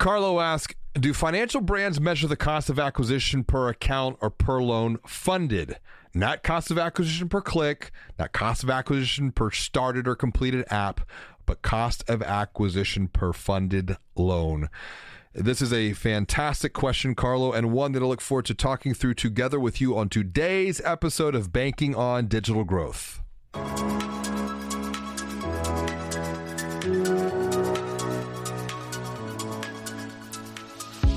Carlo asks Do financial brands measure the cost of acquisition per account or per loan funded? Not cost of acquisition per click, not cost of acquisition per started or completed app, but cost of acquisition per funded loan. This is a fantastic question, Carlo, and one that I look forward to talking through together with you on today's episode of Banking on Digital Growth.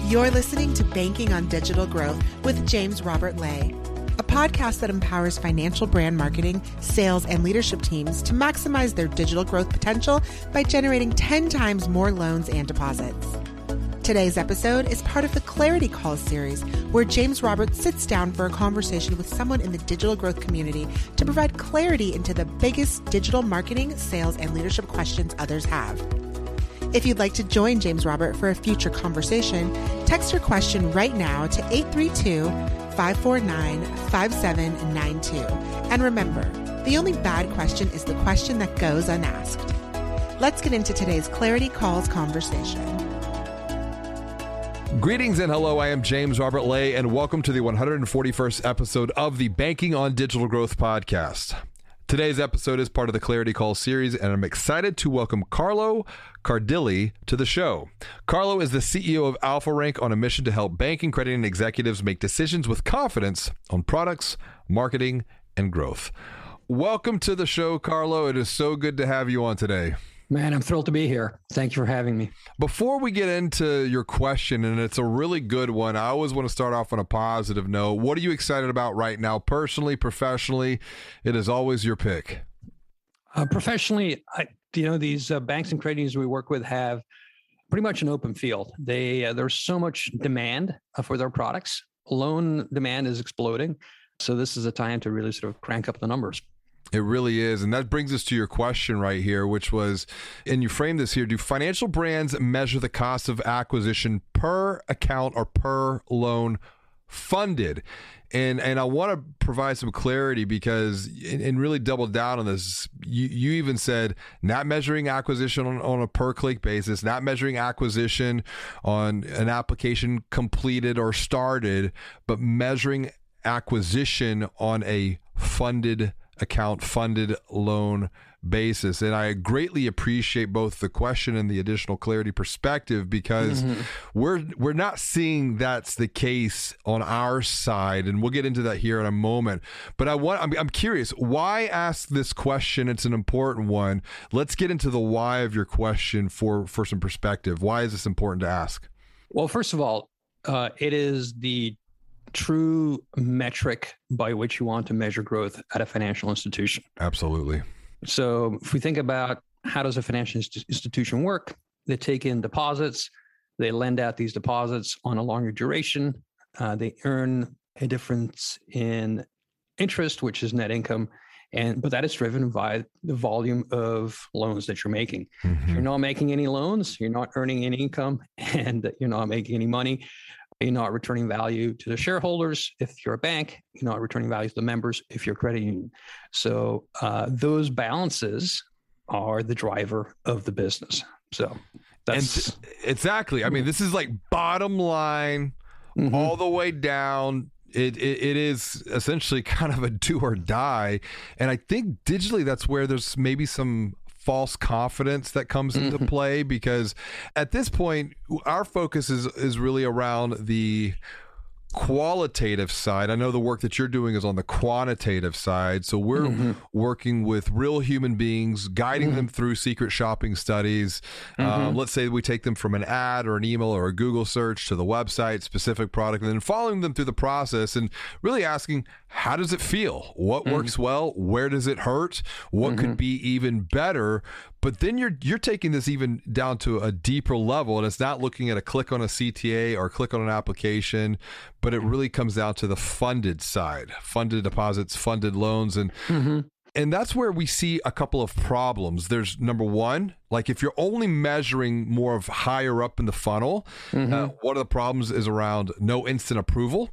You're listening to Banking on Digital Growth with James Robert Lay, a podcast that empowers financial brand marketing, sales, and leadership teams to maximize their digital growth potential by generating 10 times more loans and deposits. Today's episode is part of the Clarity Call series, where James Roberts sits down for a conversation with someone in the digital growth community to provide clarity into the biggest digital marketing, sales, and leadership questions others have. If you'd like to join James Robert for a future conversation, text your question right now to 832 549 5792. And remember, the only bad question is the question that goes unasked. Let's get into today's Clarity Calls conversation. Greetings and hello. I am James Robert Lay, and welcome to the 141st episode of the Banking on Digital Growth podcast. Today's episode is part of the Clarity Call series, and I'm excited to welcome Carlo Cardilli to the show. Carlo is the CEO of Alpha Rank on a mission to help banking, credit, and executives make decisions with confidence on products, marketing, and growth. Welcome to the show, Carlo. It is so good to have you on today. Man, I'm thrilled to be here. Thank you for having me. Before we get into your question, and it's a really good one, I always want to start off on a positive note. What are you excited about right now, personally, professionally? It is always your pick. Uh, professionally, I, you know, these uh, banks and credit unions we work with have pretty much an open field. They uh, there's so much demand uh, for their products. Loan demand is exploding, so this is a time to really sort of crank up the numbers. It really is. And that brings us to your question right here, which was, and you frame this here do financial brands measure the cost of acquisition per account or per loan funded? And, and I want to provide some clarity because, and, and really double down on this. You, you even said not measuring acquisition on, on a per click basis, not measuring acquisition on an application completed or started, but measuring acquisition on a funded account funded loan basis. And I greatly appreciate both the question and the additional clarity perspective because mm-hmm. we're we're not seeing that's the case on our side, and we'll get into that here in a moment. But I want I'm, I'm curious why ask this question. It's an important one. Let's get into the why of your question for for some perspective. Why is this important to ask? Well, first of all, uh, it is the true metric by which you want to measure growth at a financial institution. Absolutely. So if we think about how does a financial institution work, they take in deposits, they lend out these deposits on a longer duration, uh, they earn a difference in interest, which is net income, and but that is driven by the volume of loans that you're making. Mm-hmm. If you're not making any loans, you're not earning any income, and you're not making any money you're not returning value to the shareholders if you're a bank you're not returning value to the members if you're a credit union. So uh, those balances are the driver of the business. So that's and exactly. I mean this is like bottom line mm-hmm. all the way down. It, it, it is essentially kind of a do or die. And i think digitally that's where there's maybe some false confidence that comes into mm-hmm. play because at this point our focus is is really around the qualitative side. I know the work that you're doing is on the quantitative side. So we're mm-hmm. working with real human beings, guiding mm-hmm. them through secret shopping studies. Um, mm-hmm. Um, let's say we take them from an ad or an email or a Google search to the website, specific product, and then following them through the process and really asking, how does it feel? What mm-hmm. works well? Where does it hurt? What could mm-hmm. be even better? But then you're you're taking this even down to a deeper level, and it's not looking at a click on a CTA or click on an application, but it really comes down to the funded side, funded deposits, funded loans, and mm-hmm. and that's where we see a couple of problems. There's number one, Like if you're only measuring more of higher up in the funnel, mm-hmm. uh, one of the problems is around no instant approval.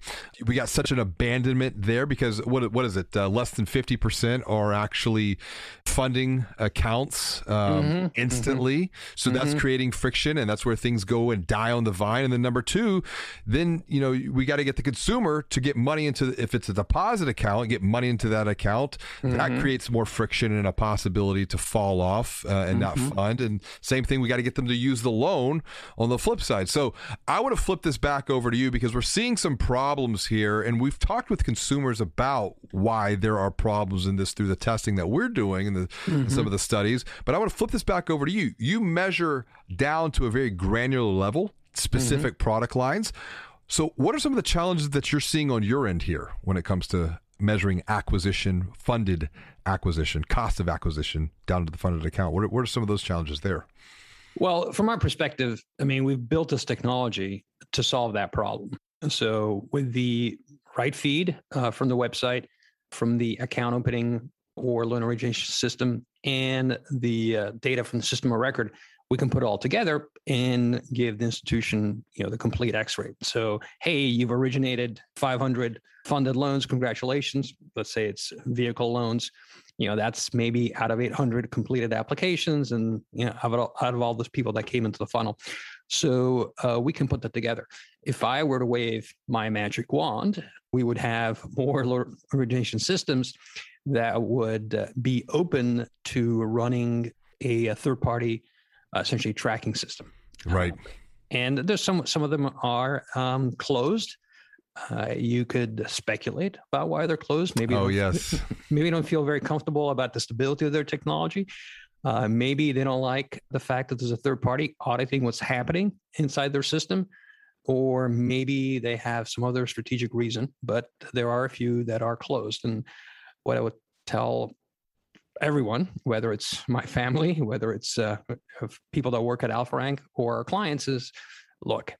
We got such an abandonment there because what what is it? Uh, less than fifty percent are actually funding accounts um, mm-hmm. instantly. Mm-hmm. So that's mm-hmm. creating friction, and that's where things go and die on the vine. And then number two, then you know we got to get the consumer to get money into if it's a deposit account, get money into that account. That mm-hmm. creates more friction and a possibility to fall off uh, and not mm-hmm. And same thing, we got to get them to use the loan on the flip side. So I would have flipped this back over to you because we're seeing some problems here, and we've talked with consumers about why there are problems in this through the testing that we're doing and mm-hmm. some of the studies. But I want to flip this back over to you. You measure down to a very granular level specific mm-hmm. product lines. So, what are some of the challenges that you're seeing on your end here when it comes to measuring acquisition, funded acquisition, cost of acquisition down to the funded account? What are, what are some of those challenges there? Well, from our perspective, I mean, we've built this technology to solve that problem. So, with the right feed uh, from the website, from the account opening or loan origination system, and the uh, data from the system of record, we can put it all together and give the institution, you know, the complete X-ray. So, hey, you've originated 500 funded loans. Congratulations. Let's say it's vehicle loans. You know, that's maybe out of 800 completed applications, and you know, out of all, out of all those people that came into the funnel. So uh, we can put that together. If I were to wave my magic wand, we would have more origination systems that would uh, be open to running a, a third party uh, essentially tracking system. Right. Um, and there's some some of them are um, closed. Uh, you could speculate about why they're closed. Maybe oh yes, maybe don't feel very comfortable about the stability of their technology. Uh, maybe they don't like the fact that there's a third party auditing what's happening inside their system, or maybe they have some other strategic reason. But there are a few that are closed. And what I would tell everyone, whether it's my family, whether it's uh, people that work at Alpha Rank or our clients, is look,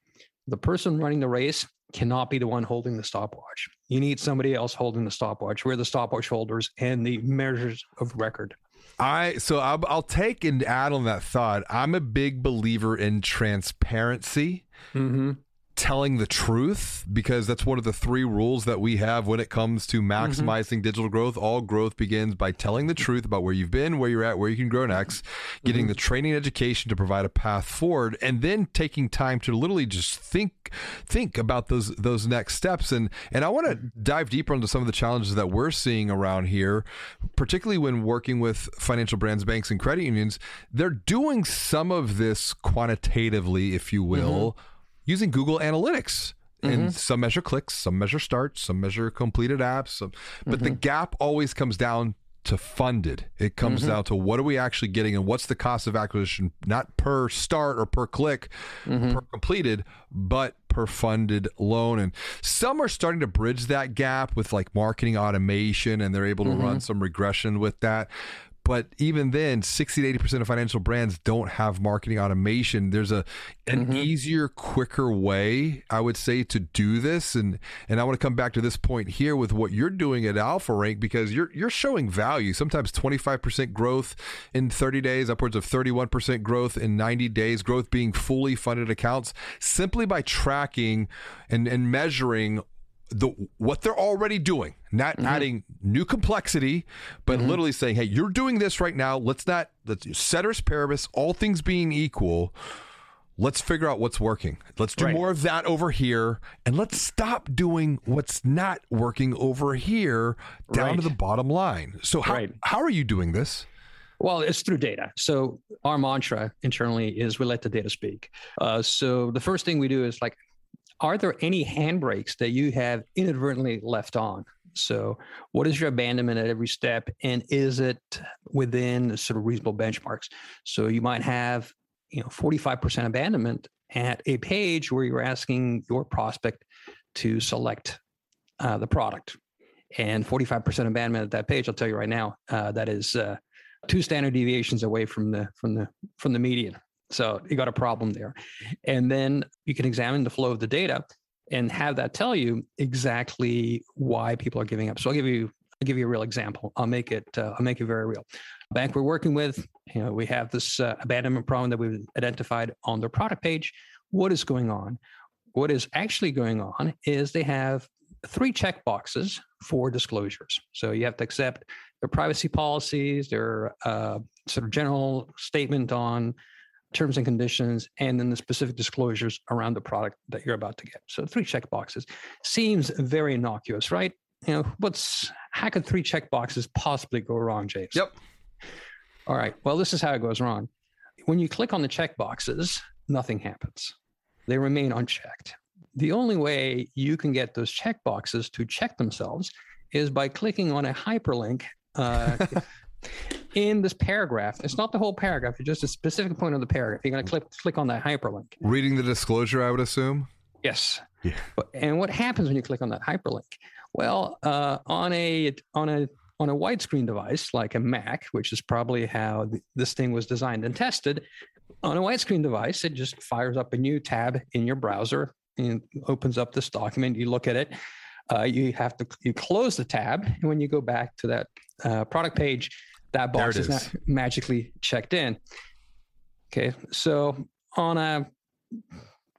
the person running the race cannot be the one holding the stopwatch. You need somebody else holding the stopwatch. We're the stopwatch holders and the measures of record. I so I'll, I'll take and add on that thought. I'm a big believer in transparency. Mm-hmm telling the truth because that's one of the three rules that we have when it comes to mm-hmm. maximizing mm-hmm. digital growth. All growth begins by telling the truth about where you've been, where you're at, where you can grow next, getting mm-hmm. the training education to provide a path forward, and then taking time to literally just think think about those those next steps. And and I want to mm-hmm. dive deeper into some of the challenges that we're seeing around here, particularly when working with financial brands, banks, and credit unions. They're doing some of this quantitatively, if you will. Mm-hmm using Google Analytics. And mm-hmm. some measure clicks, some measure starts, some measure completed apps. Some, but mm-hmm. the gap always comes down to funded. It comes mm-hmm. down to what are we actually getting and what's the cost of acquisition, not per start or per click, mm-hmm. per completed, but per funded loan. And some are starting to bridge that gap with like marketing automation and they're able to mm-hmm. run some regression with that. But even then, 60 to 80% of financial brands don't have marketing automation. There's a an mm-hmm. easier, quicker way, I would say, to do this. And and I want to come back to this point here with what you're doing at Alpha Rank because you're you're showing value. Sometimes 25% growth in 30 days, upwards of 31% growth in 90 days, growth being fully funded accounts simply by tracking and, and measuring the what they're already doing, not mm-hmm. adding new complexity, but mm-hmm. literally saying, "Hey, you're doing this right now. Let's not let's ceteris paribus, all things being equal." Let's figure out what's working. Let's do right. more of that over here, and let's stop doing what's not working over here down right. to the bottom line. So, how, right. how are you doing this? Well, it's through data. So our mantra internally is we let the data speak. Uh, so the first thing we do is like, are there any handbrakes that you have inadvertently left on? So, what is your abandonment at every step? And is it within sort of reasonable benchmarks? So, you might have, you know, 45% abandonment at a page where you're asking your prospect to select uh, the product. And 45% abandonment at that page, I'll tell you right now, uh, that is uh, two standard deviations away from the from the from the median. So you got a problem there. And then you can examine the flow of the data and have that tell you exactly why people are giving up. So I'll give you I'll give you a real example. I'll make it uh, I'll make it very real. bank we're working with, you know, we have this uh, abandonment problem that we've identified on their product page. What is going on? What is actually going on is they have three check boxes for disclosures. So you have to accept their privacy policies, their uh, sort of general statement on terms and conditions, and then the specific disclosures around the product that you're about to get. So three check boxes seems very innocuous, right? You know, what's how could three check boxes possibly go wrong, James? Yep. All right. Well, this is how it goes wrong. When you click on the check boxes, nothing happens. They remain unchecked. The only way you can get those check boxes to check themselves is by clicking on a hyperlink uh, in this paragraph. It's not the whole paragraph, it's just a specific point of the paragraph. You're going to click click on that hyperlink. Reading the disclosure, I would assume. Yes. Yeah. But, and what happens when you click on that hyperlink? Well, uh, on a on a on a widescreen device like a Mac, which is probably how th- this thing was designed and tested, on a widescreen device, it just fires up a new tab in your browser and opens up this document. You look at it. Uh, you have to you close the tab, and when you go back to that uh, product page, that box is, is not magically checked in. Okay, so on a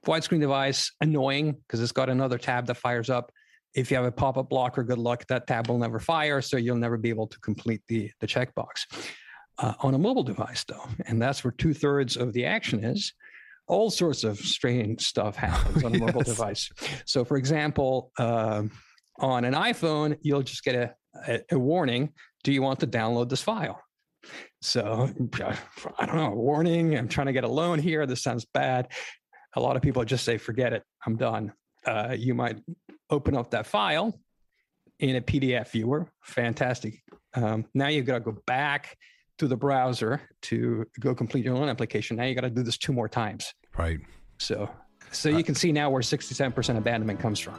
widescreen device, annoying because it's got another tab that fires up if you have a pop-up blocker, good luck. That tab will never fire, so you'll never be able to complete the, the checkbox. Uh, on a mobile device, though, and that's where two thirds of the action is, all sorts of strange stuff happens on a mobile yes. device. So, for example, uh, on an iPhone, you'll just get a, a, a warning Do you want to download this file? So, I don't know, warning, I'm trying to get a loan here. This sounds bad. A lot of people just say, forget it, I'm done. Uh, you might open up that file in a PDF viewer. Fantastic. Um, now you've got to go back to the browser to go complete your loan application. Now you got to do this two more times. Right. So, so you uh, can see now where 67% abandonment comes from.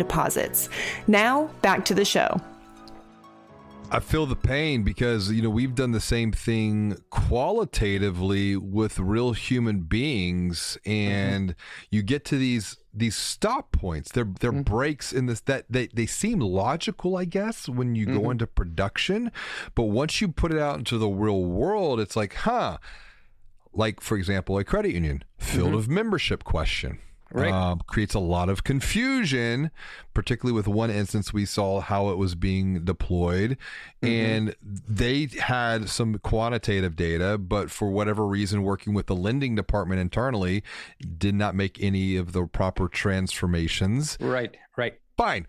deposits. Now, back to the show. I feel the pain because you know we've done the same thing qualitatively with real human beings, and mm-hmm. you get to these these stop points. They're they're mm-hmm. breaks in this that they they seem logical, I guess, when you mm-hmm. go into production, but once you put it out into the real world, it's like, huh? Like for example, a credit union field mm-hmm. of membership question right. Um, creates a lot of confusion, particularly with one instance we saw how it was being deployed. Mm-hmm. And they had some quantitative data, but for whatever reason, working with the lending department internally, did not make any of the proper transformations. Right, right. Fine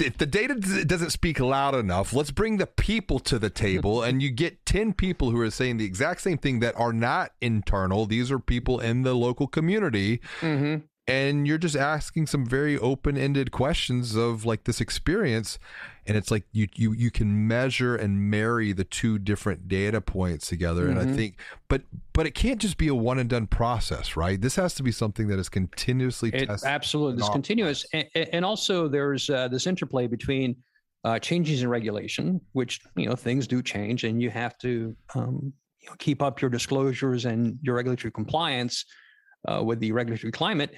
if the data doesn't speak loud enough, let's bring the people to the table, and you get 10 people who are saying the exact same thing that are not internal. These are people in the local community. Mm-hmm and you're just asking some very open-ended questions of like this experience and it's like you you you can measure and marry the two different data points together mm-hmm. and i mm-hmm. think but but it can't just be a one and done process right this has to be something that is continuously it, tested absolutely it's continuous and, and, also there's uh, this interplay between uh, changes in regulation which you know things do change and you have to um, you know, keep up your disclosures and your regulatory compliance uh, with the regulatory climate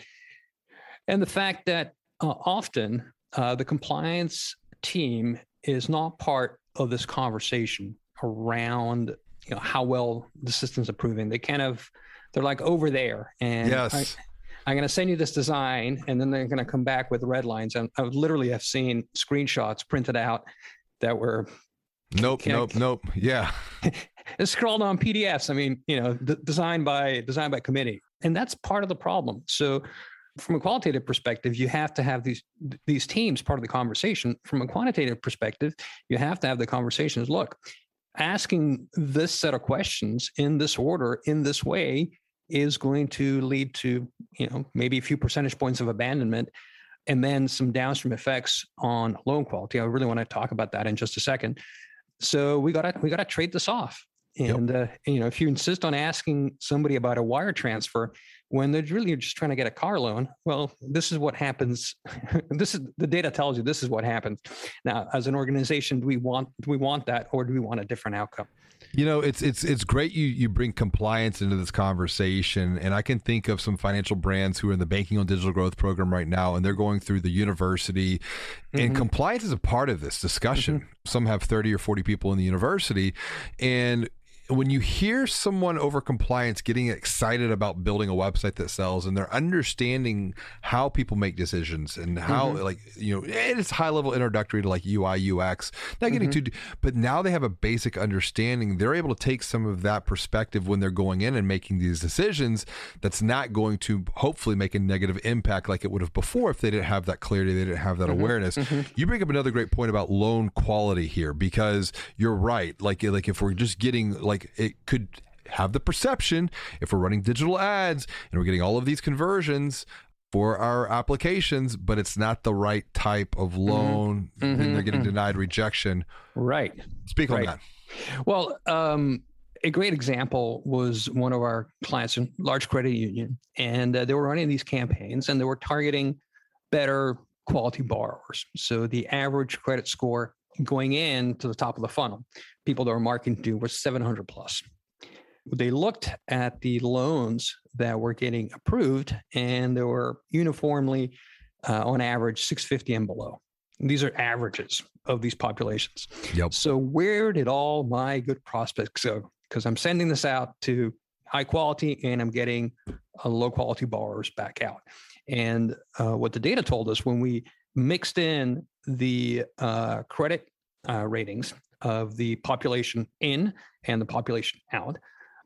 and the fact that uh, often uh, the compliance team is not part of this conversation around you know how well the system's improving. They kind of they're like over there, and yes. I, am going to send you this design, and then they're going to come back with red lines. And I literally have seen screenshots printed out that were Nope, nope, nope. Yeah. it's scrawled on PDFs. I mean, you know, d- designed by designed by committee, and that's part of the problem. So, from a qualitative perspective, you have to have these these teams part of the conversation. From a quantitative perspective, you have to have the conversations. Look, asking this set of questions in this order, in this way, is going to lead to you know maybe a few percentage points of abandonment and then some downstream effects on loan quality. I really want to talk about that in just a second. So we got to we got to trade this off. And yep. uh, you know, if you insist on asking somebody about a wire transfer when they're really just trying to get a car loan, well, this is what happens. this is the data tells you this is what happens. Now, as an organization, do we want do we want that, or do we want a different outcome? You know, it's it's it's great you you bring compliance into this conversation, and I can think of some financial brands who are in the banking on digital growth program right now, and they're going through the university, mm-hmm. and compliance is a part of this discussion. Mm-hmm. Some have thirty or forty people in the university, and when you hear someone over compliance getting excited about building a website that sells and they're understanding how people make decisions and how mm-hmm. like you know it's high level introductory to like UI UX not getting mm-hmm. too but now they have a basic understanding they're able to take some of that perspective when they're going in and making these decisions that's not going to hopefully make a negative impact like it would have before if they didn't have that clarity they didn't have that mm-hmm. awareness mm-hmm. you bring up another great point about loan quality here because you're right like like if we're just getting like like it could have the perception if we're running digital ads and we're getting all of these conversions for our applications, but it's not the right type of mm-hmm. loan, mm-hmm. and they're getting mm-hmm. denied rejection. Right. Speak right. on that. Well, um, a great example was one of our clients in large credit union, and uh, they were running these campaigns, and they were targeting better quality borrowers. So the average credit score going in to the top of the funnel, people that were marketing to was 700 plus. They looked at the loans that were getting approved, and they were uniformly, uh, on average, 650 and below. these are averages of these populations. Yep. So where did all my good prospects go? Because I'm sending this out to high quality, and I'm getting uh, low quality borrowers back out. And uh, what the data told us when we mixed in the uh, credit uh, ratings of the population in and the population out.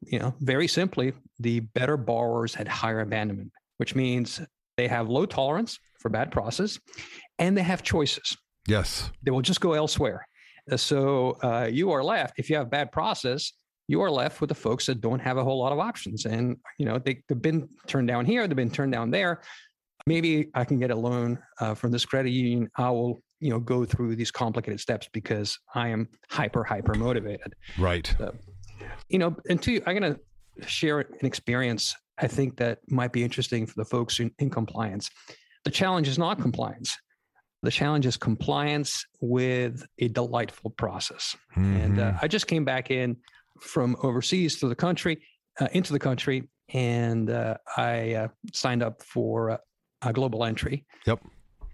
You know, very simply, the better borrowers had higher abandonment, which means they have low tolerance for bad process and they have choices. Yes. They will just go elsewhere. Uh, so uh, you are left, if you have bad process, you are left with the folks that don't have a whole lot of options. And, you know, they, have been turned down here, they've been turned down there. Maybe I can get a loan uh, from this credit union. I will you know go through these complicated steps because I am hyper hyper motivated. Right. So, you know, and two, I'm going to share an experience I think that might be interesting for the folks in, in compliance. The challenge is not compliance. The challenge is compliance with a delightful process. Mm-hmm. And uh, I just came back in from overseas to the country, uh, into the country, and uh, I uh, signed up for a global entry. Yep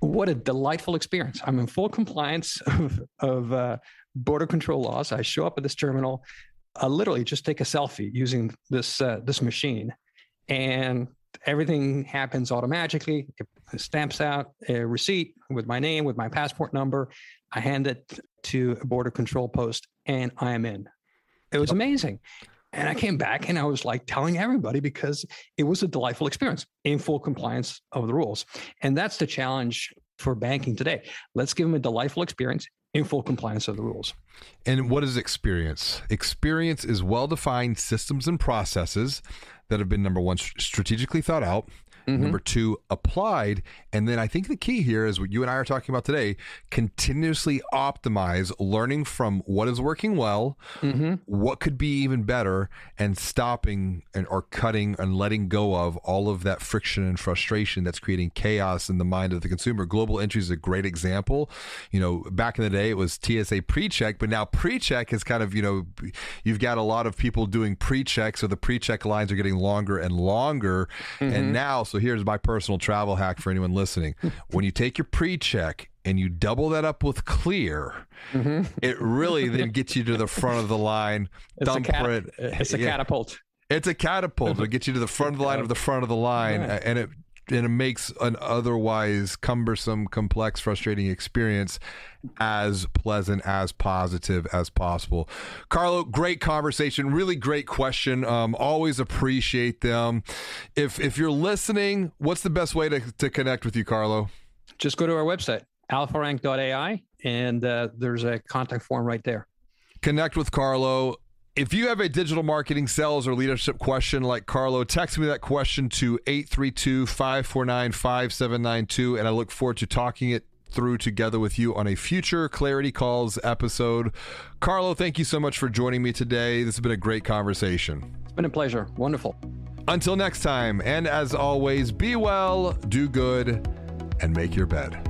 what a delightful experience. I'm in full compliance of, of uh, border control laws. I show up at this terminal, I literally just take a selfie using this uh, this machine, and everything happens automatically. It stamps out a receipt with my name, with my passport number. I hand it to a border control post, and I am in. It was amazing. And I came back and I was like telling everybody because it was a delightful experience in full compliance of the rules. And that's the challenge for banking today. Let's give them a delightful experience in full compliance of the rules. And what is experience? Experience is well defined systems and processes that have been number one, strategically thought out, Mm-hmm. Number two, applied. And then I think the key here is what you and I are talking about today continuously optimize, learning from what is working well, mm-hmm. what could be even better, and stopping and, or cutting and letting go of all of that friction and frustration that's creating chaos in the mind of the consumer. Global entry is a great example. You know, back in the day, it was TSA pre check, but now pre check is kind of, you know, you've got a lot of people doing pre check. So the pre check lines are getting longer and longer. Mm-hmm. And now, so here's my personal travel hack for anyone listening. when you take your pre-check and you double that up with clear, mm-hmm. it really then gets you to the front of the line. It's a, cat- it's a yeah. catapult. It's a catapult. It'll get you to the front of the line of the front of the line, and it and it makes an otherwise cumbersome, complex, frustrating experience as pleasant, as positive as possible. Carlo, great conversation, really great question. Um, always appreciate them. If if you're listening, what's the best way to, to connect with you, Carlo? Just go to our website, alpharank.ai, and uh, there's a contact form right there. Connect with Carlo if you have a digital marketing, sales, or leadership question like Carlo, text me that question to 832 549 5792, and I look forward to talking it through together with you on a future Clarity Calls episode. Carlo, thank you so much for joining me today. This has been a great conversation. It's been a pleasure. Wonderful. Until next time, and as always, be well, do good, and make your bed.